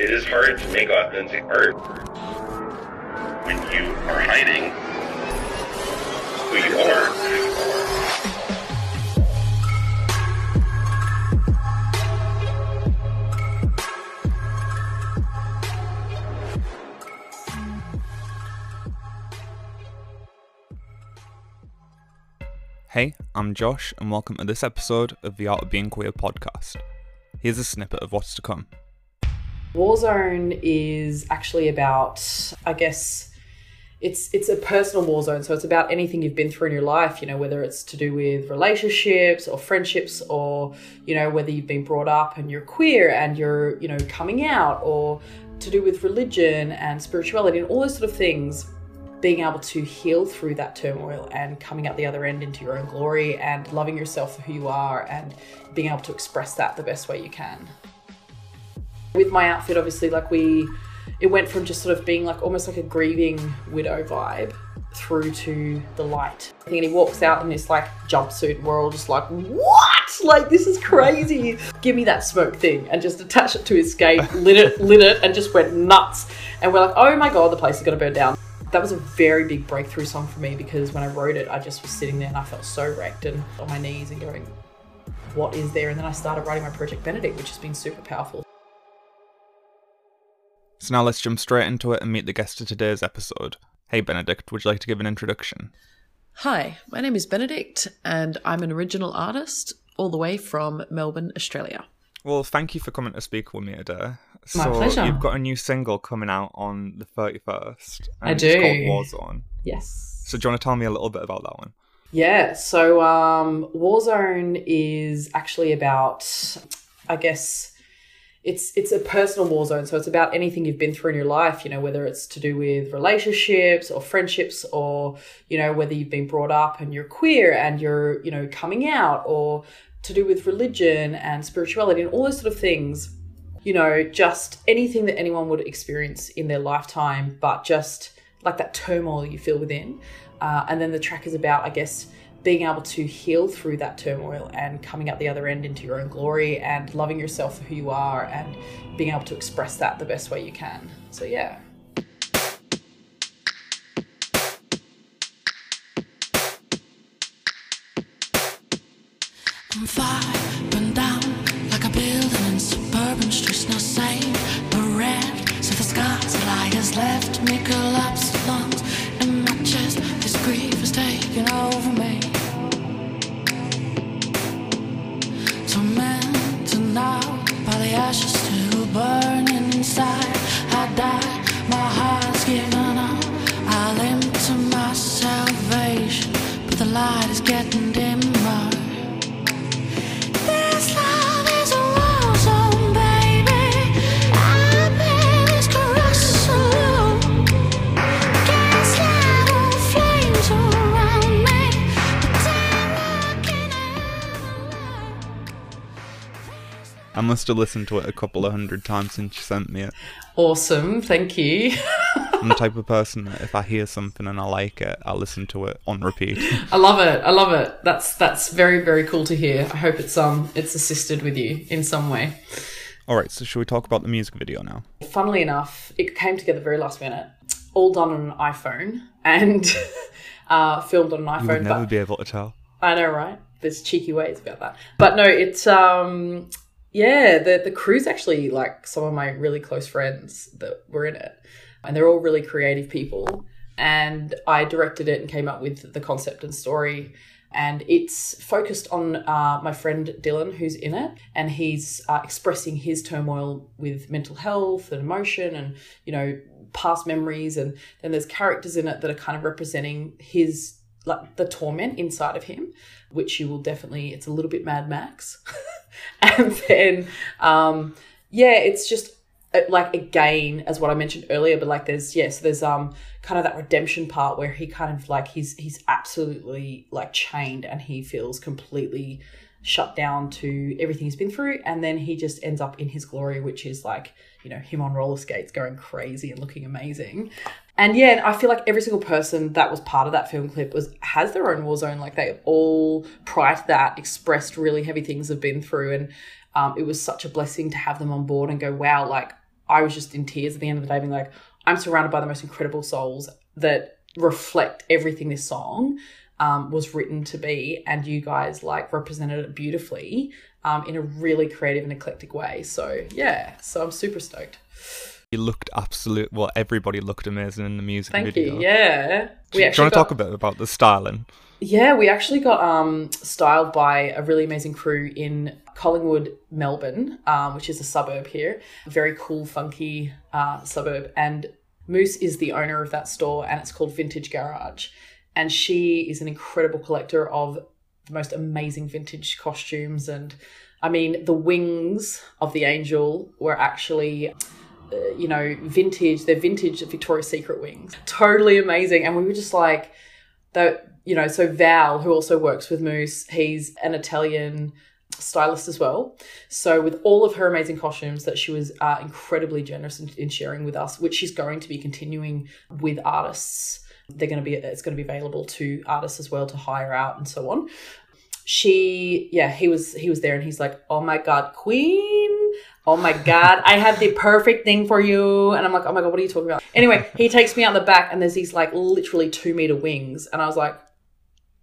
It is hard to make authentic art when you are hiding who you are. Hey, I'm Josh, and welcome to this episode of the Art of Being Queer podcast. Here's a snippet of what's to come. Warzone is actually about, I guess, it's it's a personal war zone. So it's about anything you've been through in your life. You know, whether it's to do with relationships or friendships, or you know whether you've been brought up and you're queer and you're you know coming out, or to do with religion and spirituality and all those sort of things. Being able to heal through that turmoil and coming out the other end into your own glory and loving yourself for who you are and being able to express that the best way you can with my outfit obviously like we it went from just sort of being like almost like a grieving widow vibe through to the light. I think he walks out in this like jumpsuit and we're all just like what? Like this is crazy. Give me that smoke thing and just attach it to his skate lit it lit it and just went nuts. And we're like oh my god the place is going to burn down. That was a very big breakthrough song for me because when I wrote it, I just was sitting there and I felt so wrecked and on my knees and going, what is there? And then I started writing my project Benedict, which has been super powerful. So now let's jump straight into it and meet the guest of today's episode. Hey Benedict, would you like to give an introduction? Hi, my name is Benedict, and I'm an original artist all the way from Melbourne, Australia. Well, thank you for coming to speak with me today. My so pleasure. you've got a new single coming out on the 31st. I do. It's called Warzone. Yes. So do you want to tell me a little bit about that one? Yeah, so um, Warzone is actually about, I guess, it's it's a personal war zone. So it's about anything you've been through in your life. You know, whether it's to do with relationships or friendships, or you know whether you've been brought up and you're queer and you're you know coming out, or to do with religion and spirituality and all those sort of things. You know, just anything that anyone would experience in their lifetime, but just like that turmoil you feel within. Uh, and then the track is about, I guess, being able to heal through that turmoil and coming out the other end into your own glory and loving yourself for who you are and being able to express that the best way you can. So, yeah. Burned down like a building in suburban streets, but red. So the scars liars left me in my chest. This grief has over I must have listened to it a couple of hundred times since you sent me it. Awesome. Thank you. I'm the type of person that if I hear something and I like it, I listen to it on repeat. I love it. I love it. That's that's very very cool to hear. I hope it's um it's assisted with you in some way. All right, so should we talk about the music video now? Funnily enough, it came together very last minute, all done on an iPhone and uh, filmed on an iPhone. You would never But be able to tell. I know, right? There's cheeky ways about that. But no, it's um yeah, the the crew's actually like some of my really close friends that were in it. And they're all really creative people. And I directed it and came up with the concept and story. And it's focused on uh, my friend Dylan, who's in it, and he's uh, expressing his turmoil with mental health and emotion and, you know, past memories. And then there's characters in it that are kind of representing his like the torment inside of him, which you will definitely. It's a little bit Mad Max, and then um, yeah, it's just uh, like again as what I mentioned earlier, but like there's yes, there's um kind of that redemption part where he kind of like he's he's absolutely like chained and he feels completely shut down to everything he's been through and then he just ends up in his glory which is like you know him on roller skates going crazy and looking amazing. And yeah i feel like every single person that was part of that film clip was has their own war zone. Like they all prior to that expressed really heavy things they've been through and um, it was such a blessing to have them on board and go wow like I was just in tears at the end of the day, being like, I'm surrounded by the most incredible souls that reflect everything this song um, was written to be, and you guys like represented it beautifully um, in a really creative and eclectic way. So yeah, so I'm super stoked. You looked absolute. Well, everybody looked amazing in the music Thank video. you. Yeah, Do you want to talk a bit about the styling? Yeah, we actually got um, styled by a really amazing crew in Collingwood, Melbourne, um, which is a suburb here. A very cool, funky uh, suburb. And Moose is the owner of that store, and it's called Vintage Garage. And she is an incredible collector of the most amazing vintage costumes. And I mean, the wings of the angel were actually. Uh, you know, vintage, they're vintage Victoria's Secret wings. Totally amazing. And we were just like, that you know so val who also works with moose he's an italian stylist as well so with all of her amazing costumes that she was uh, incredibly generous in, in sharing with us which she's going to be continuing with artists they're going to be it's going to be available to artists as well to hire out and so on. She yeah he was he was there and he's like oh my god queen. Oh my god i have the perfect thing for you. And i'm like oh my god what are you talking about? Anyway he takes me out the back and there's these like literally two meter wings. And i was like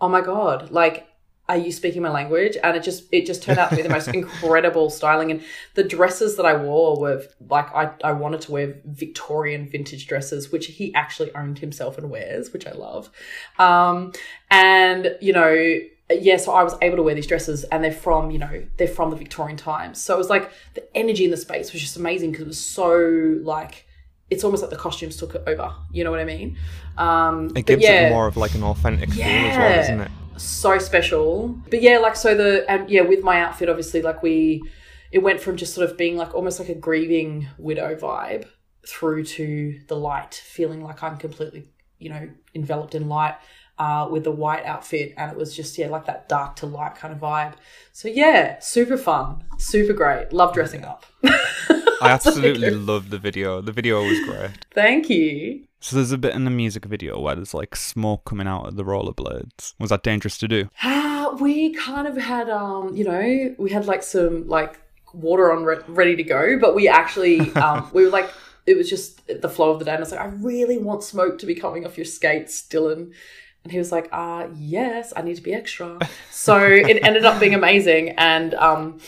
oh my god like are you speaking my language and it just it just turned out to be the most incredible styling and the dresses that i wore were like i, I wanted to wear victorian vintage dresses which he actually owned himself and wears which i love um and you know yeah, so I was able to wear these dresses and they're from, you know, they're from the Victorian times. So it was like the energy in the space was just amazing because it was so like it's almost like the costumes took it over. You know what I mean? Um It gives yeah, it more of like an authentic feel as well, Yeah. doesn't it? So special. But yeah, like so the and yeah, with my outfit obviously like we it went from just sort of being like almost like a grieving widow vibe through to the light, feeling like I'm completely, you know, enveloped in light uh, with the white outfit. And it was just, yeah, like that dark to light kind of vibe. So yeah, super fun, super great. Love dressing up. I absolutely love the video. The video was great. Thank you. So there's a bit in the music video where there's like smoke coming out of the rollerblades. Was that dangerous to do? Ah, we kind of had, um, you know, we had like some like water on re- ready to go, but we actually, um, we were like, it was just the flow of the day. And I was like, I really want smoke to be coming off your skates, Dylan. And he was like, uh, yes, I need to be extra. So it ended up being amazing. And, um,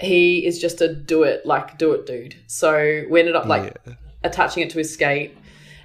he is just a do it, like do it dude. So we ended up like Yeah. attaching it to his skate.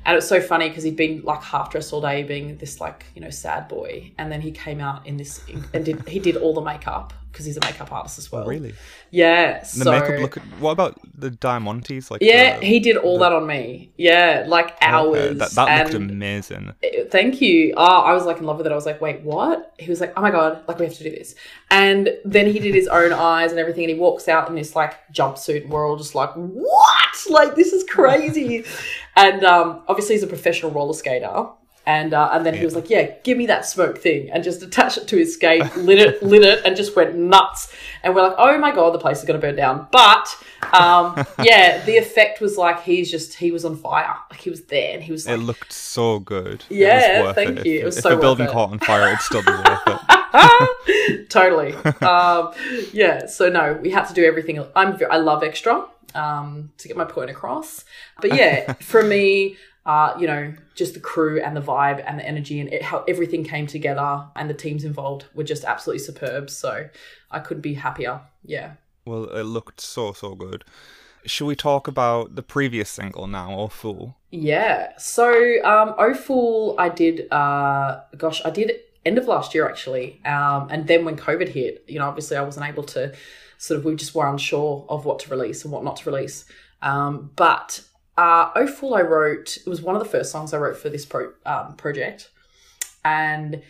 And it was so funny because he'd been like half dressed all day, being this like you know sad boy, and then he came out in this and did he did all the makeup because he's a makeup artist as well. Really? Yeah. The so makeup look. What about the diamantes? Like yeah, the- he did all that on me. Yeah, like hours. Okay, That, that looked and- amazing. Thank you. Oh, I was like in love with it. I was like, wait, what? He was like, oh my God, like we have to do this. And then he did his own eyes and everything. And he walks out in this like jumpsuit. And we're all just like, what? Like, this is crazy. and um, obviously, he's a professional roller skater. And uh, and then he was like, yeah, give me that smoke thing. And just attached it to his skate, lit it, lit it, and just went nuts. And we're like, oh my God, the place is going to burn down. But um, yeah, the effect was like, he's just, he was on fire. Like, he was there and he was like, It looked so good. Yeah, it was worth thank it. you. If, It was if so the worth building caught on fire, it'd still be worth it. totally. Um, yeah. So no, we had to do everything. I'm I love extra um, to get my point across. But yeah, for me, uh, you know, just the crew and the vibe and the energy and it, how everything came together and the teams involved were just absolutely superb. So I couldn't be happier. Yeah. Well, it looked so so good. Should we talk about the previous single now, or Fool? Yeah. So um Oh Fool I did uh gosh, I did end of last year actually. Um and then when COVID hit, you know, obviously I wasn't able to sort of we just were unsure of what to release and what not to release. Um but uh Oh Fool I wrote it was one of the first songs I wrote for this pro- um, project. And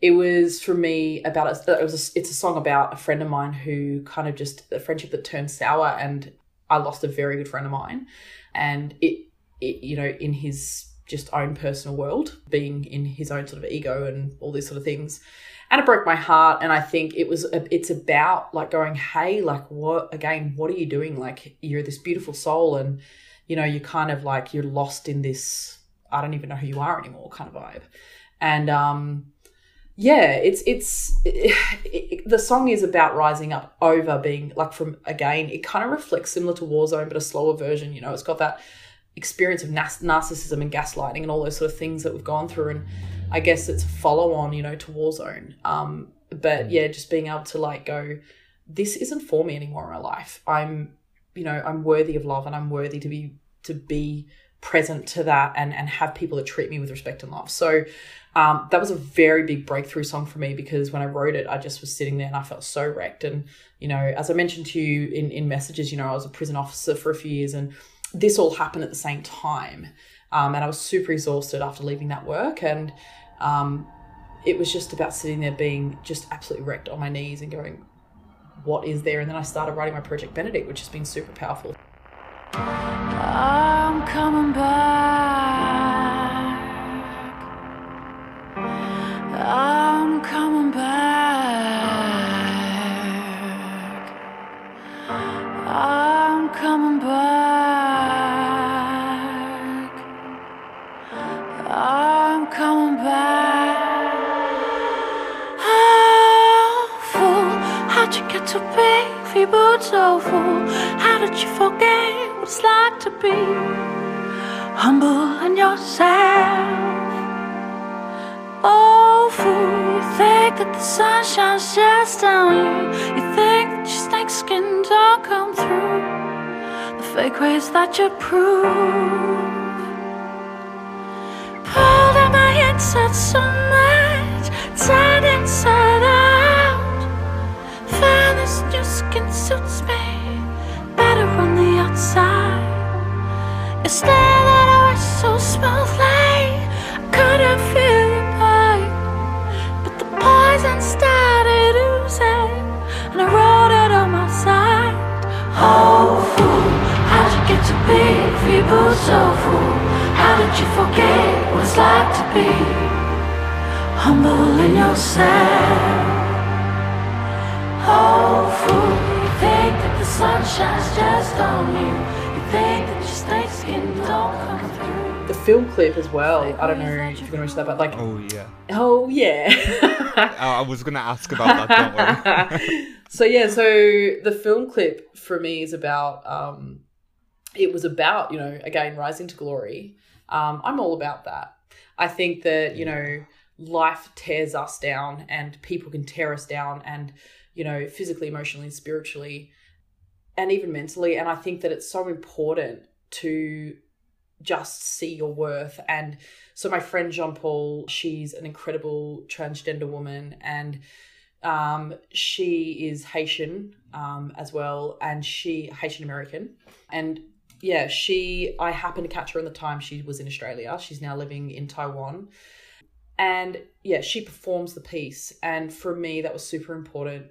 it was for me about a, it was a, it's a song about a friend of mine who kind of just a friendship that turned sour and I lost a very good friend of mine. And it, it you know in his just own personal world being in his own sort of ego and all these sort of things. And it broke my heart. And i think it was it's about like going hey like what again what are you doing? Like you're this beautiful soul and you know you're kind of like you're lost in this i don't even know who you are anymore kind of vibe and um yeah, it's it's it, it, the song is about rising up over being like from again. It kind of reflects similar to Warzone, but a slower version. You know, it's got that experience of nas- narcissism and gaslighting and all those sort of things that we've gone through. And I guess it's a follow on, you know, to Warzone. Um, but yeah, just being able to like go, this isn't for me anymore in my life. I'm, you know, I'm worthy of love and I'm worthy to be to be present to that and and have people that treat me with respect and love. So um, that was a very big breakthrough song for me because when I wrote it, I just was sitting there and I felt so wrecked. And you know, as I mentioned to you in in messages, you know, I was a prison officer for a few years, and this all happened at the same time. Um, and I was super exhausted after leaving that work, and um, it was just about sitting there being just absolutely wrecked on my knees and going, "What is there?" And then I started writing my project Benedict, which has been super powerful. I'm coming back. Be humble in yourself? Oh, fool, you think that the sun shines just on you. You think that your snake skin don't come through the fake ways that you prove. Pulled at my inside so much, turned inside out. Find this new skin suits me feeble, so fool? How did you forget what it's like to be humble in yourself? Oh, fool, you think that the sun shines just on you. You think that your snake skin don't come through. The film clip as well. I don't know if you're going to mention that, but like, Oh yeah. oh yeah. I I was gonna ask about that. Don't worry. so yeah, so the film clip for me is about um it was about, you know, again rising to glory. Um I'm all about that. I think that, you know, life tears us down and people can tear us down and, you know, physically, emotionally, and spiritually and even mentally and I think that it's so important to just see your worth and so my friend Jean Paul, she's an incredible transgender woman and um, she is Haitian um, as well, and she Haitian American, and yeah, she I happened to catch her in the time she was in Australia. She's now living in Taiwan, and yeah, she performs the piece, and for me that was super important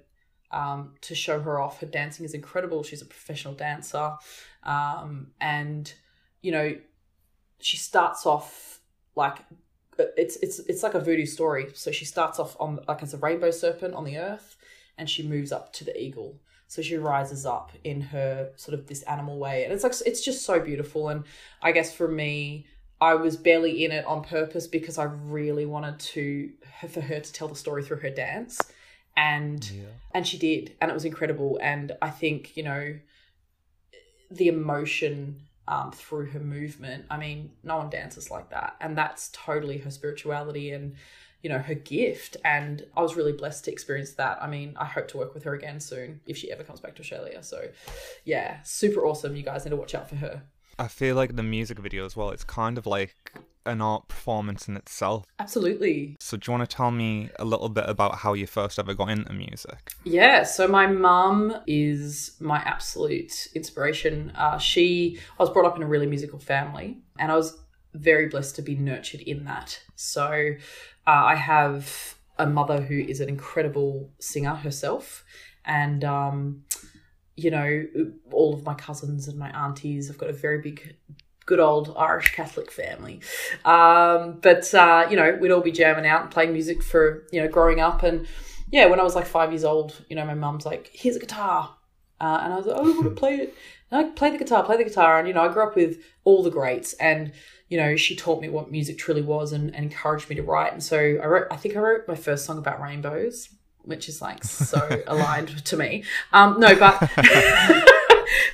um, to show her off. Her dancing is incredible. She's a professional dancer, um, and you know, she starts off like it's it's it's like a voodoo story. So she starts off on like as a rainbow serpent on the earth, and she moves up to the eagle. So she rises up in her sort of this animal way, and it's like it's just so beautiful. And I guess for me, I was barely in it on purpose because I really wanted to for her to tell the story through her dance, and and she did, and it was incredible. And I think you know the emotion um, through her movement. I mean, no one dances like that. And that's totally her spirituality and, you know, her gift. And I was really blessed to experience that. I mean, I hope to work with her again soon if she ever comes back to Australia. So, yeah, super awesome. You guys need to watch out for her. I feel like the music video as well. It's kind of like an art performance in itself. Absolutely. So do you want to tell me a little bit about how you first ever got into music? Yeah, so my mum is my absolute inspiration. Uh, she, I was brought up in a really musical family, and I was very blessed to be nurtured in that. So uh, I have a mother who is an incredible singer herself, and um, you know, all of my cousins and my aunties. I've got a very big good old Irish Catholic family. Um, but, uh, you know, we'd all be jamming out and playing music for, you know, growing up. And yeah, when I was like five years old, you know, my mum's like, here's a guitar. Uh, and I was like, oh, I want to play it. And I play the guitar, play the guitar. And, you know, I grew up with all the greats. And, you know, she taught me what music truly was and, and encouraged me to write. And so I wrote, I think I wrote my first song about rainbows, which is like so aligned to me. Um, no, but.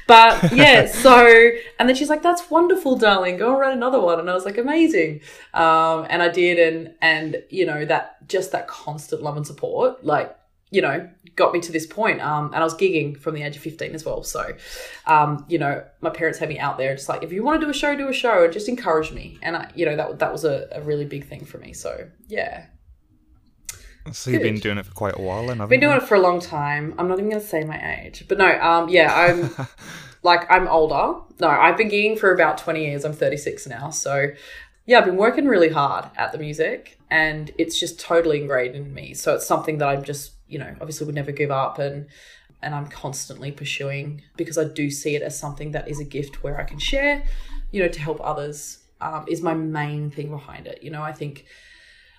but yeah, so and then she's like, "That's wonderful, darling. Go and write another one." And I was like, "Amazing," um, and I did, and and you know that just that constant love and support, like you know, got me to this point. Um, and I was gigging from the age of 15 as well. So, um, you know, my parents had me out there just like, if you want to do a show, do a show and just encourage me. And I, you know, that, that was a, a really big thing for me. So yeah, So you've been doing it for quite a while, then. I've been doing it for a long time. I'm not even going to say my age, but no, um, yeah, I'm like, I'm older. No, I've been gigging for about 20 years. I'm 36 now. So yeah, I've been working really hard at the music and it's just totally ingrained in me. So it's something that I'm just, you know, obviously would never give up and and I'm constantly pursuing because I do see it as something that is a gift where I can share, you know, to help others um, is my main thing behind it. You know, I think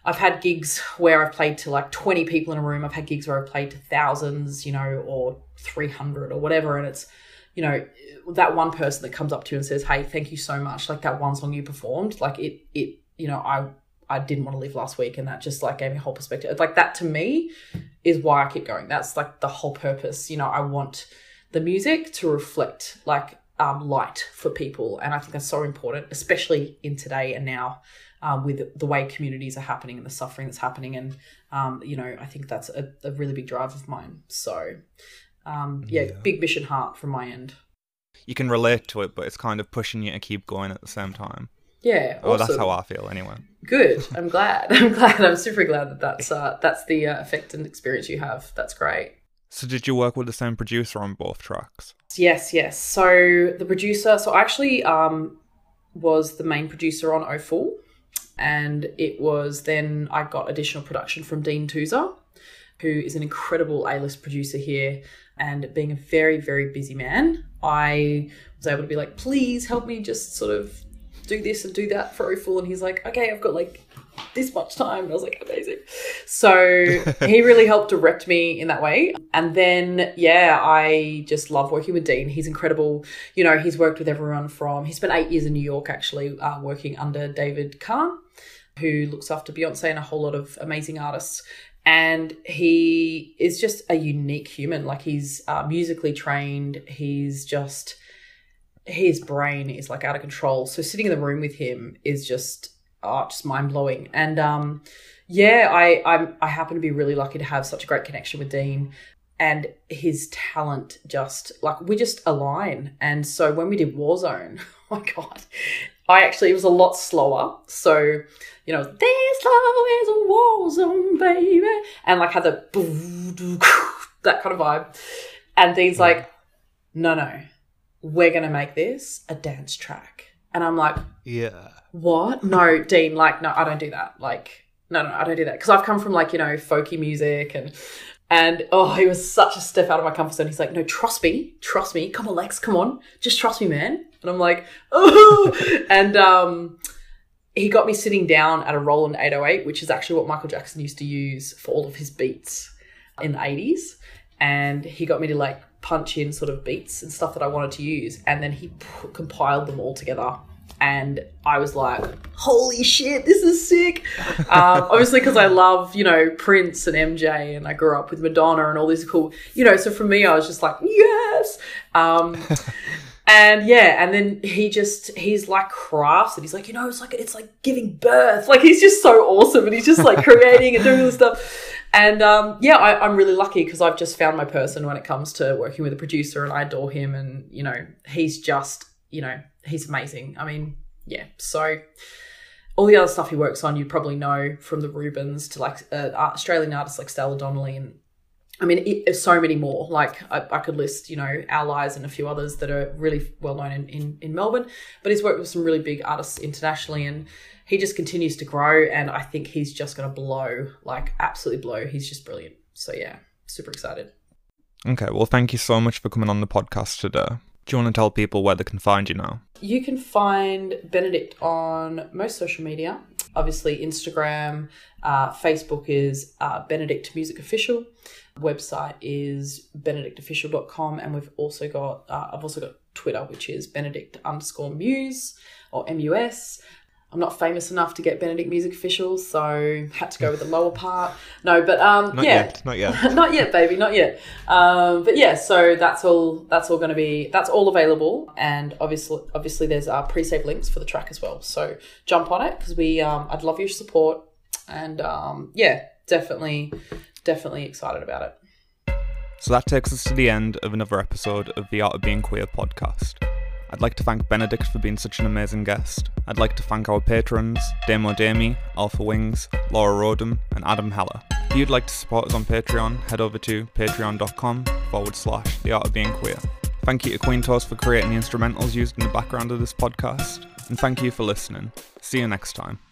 I've had gigs where I've played to like 20 people in a room. I've had gigs where I've played to thousands, you know, or 300 or whatever. And it's, you know, that one person that comes up to you and says, Hey, thank you so much. Like that one song you performed, like it, it, you know, I, I didn't want to leave last week. And that just like gave me a whole perspective. Like that to me is why I keep going. That's like the whole purpose. You know, I want the music to reflect like um, light for people. And I think that's so important, especially in today and now um, with the way communities are happening and the suffering that's happening. And, um, you know, I think that's a, a really big drive of mine. So, um, yeah, Yeah. big mission heart from my end. You can relate to it, but it's kind of pushing you to keep going at the same time. Yeah, Oh, that's how I feel anyway. Good. I'm glad. I'm glad. I'm super glad that that's uh, that's the uh, effect and experience you have. That's great. So did you work with the same producer on both tracks? Yes, yes. So the producer, so I actually um, was the main producer on O Fool, and it was then I got additional production from Dean Tuzer, who is an incredible A-list producer here. And being a very, very busy man, I was able to be like, please help me just sort of do this and do that for Fool. And he's like, okay, I've got like this much time. And I was like, amazing. So he really helped direct me in that way. And then, yeah, I just love working with Dean. He's incredible. You know, he's worked with everyone from, he spent eight years in New York actually uh, working under David Kahn, who looks after Beyonce and a whole lot of amazing artists. And he is just a unique human. Like he's uh, musically trained. He's just, his brain is like out of control. So sitting in the room with him is just oh, just mind blowing. And um, yeah, I I'm, I happen to be really lucky to have such a great connection with Dean, and his talent just like we just align. And so when we did Warzone, oh my god, I actually it was a lot slower. So you know, this love is a war zone, baby, and like had the that kind of vibe. And Dean's like, no, no, we're gonna make this a dance track. And I'm like, Yeah. what? No, Dean, like, no, I don't do that. Like, no, no, I don't do that. Because I've come from like, you know, folky music and and oh, he was such a step out of my comfort zone. He's like, no, trust me, trust me. Come on, Lex, come on. Just trust me, man. And I'm like, oh and um he got me sitting down at a Roland 808, which is actually what Michael Jackson used to use for all of his beats in the 80s. And he got me to like punch in sort of beats and stuff that I wanted to use. And then he p- compiled them all together. And I was like, holy shit, this is sick. um, obviously, because I love, you know, Prince and MJ, and I grew up with Madonna and all these cool, you know, so for me, I was just like, yes. Um, and yeah, and then he just he's like crafts and he's like, you know, it's like it's like giving birth. Like he's just so awesome and he's just like creating and doing all this stuff. And um, yeah, I, I'm really lucky because I've just found my person when it comes to working with a producer and I adore him and you know, he's just, you know, he's amazing. I mean, yeah. So all the other stuff he works on, you probably know from the Rubens to like uh, Australian artists like Stella Donnelly and I mean, it, so many more. Like I, I could list, you know, Allies and a few others that are really well known in, in, in Melbourne. But he's worked with some really big artists internationally, and he just continues to grow. And I think he's just going to blow, like absolutely blow. He's just brilliant. So yeah, super excited. Okay, well, thank you so much for coming on the podcast today. Do you want to tell people where they can find you now? You can find Benedict on most social media. obviously Instagram, uh, Facebook is uh, Benedict Music Official. Website is benedictofficial.com, and we've also got uh, I've also got Twitter, which is Benedict underscore Muse or MUS. I'm not famous enough to get Benedict Music Official, so had to go with the lower part. No, but um, Not yeah, yet, not yet. not yet, baby, not yet. Um, but yeah, so that's all. That's all going to be. That's all available, and obviously, obviously, there's our pre-save links for the track as well. So jump on it because we. Um, I'd love your support, and um, yeah, definitely, definitely excited about it. So that takes us to the end of another episode of the Art of Being Queer podcast. I'd like to thank Benedict for being such an amazing guest. I'd like to thank our patrons, Damo Dami, Alpha Wings, Laura Odom, and Adam Heller. If you'd like to support us on Patreon, head over to patreon.com forward slash the art of being queer. Thank you to Queen Toast for creating the instrumentals used in the background of this podcast, and thank you for listening. See you next time.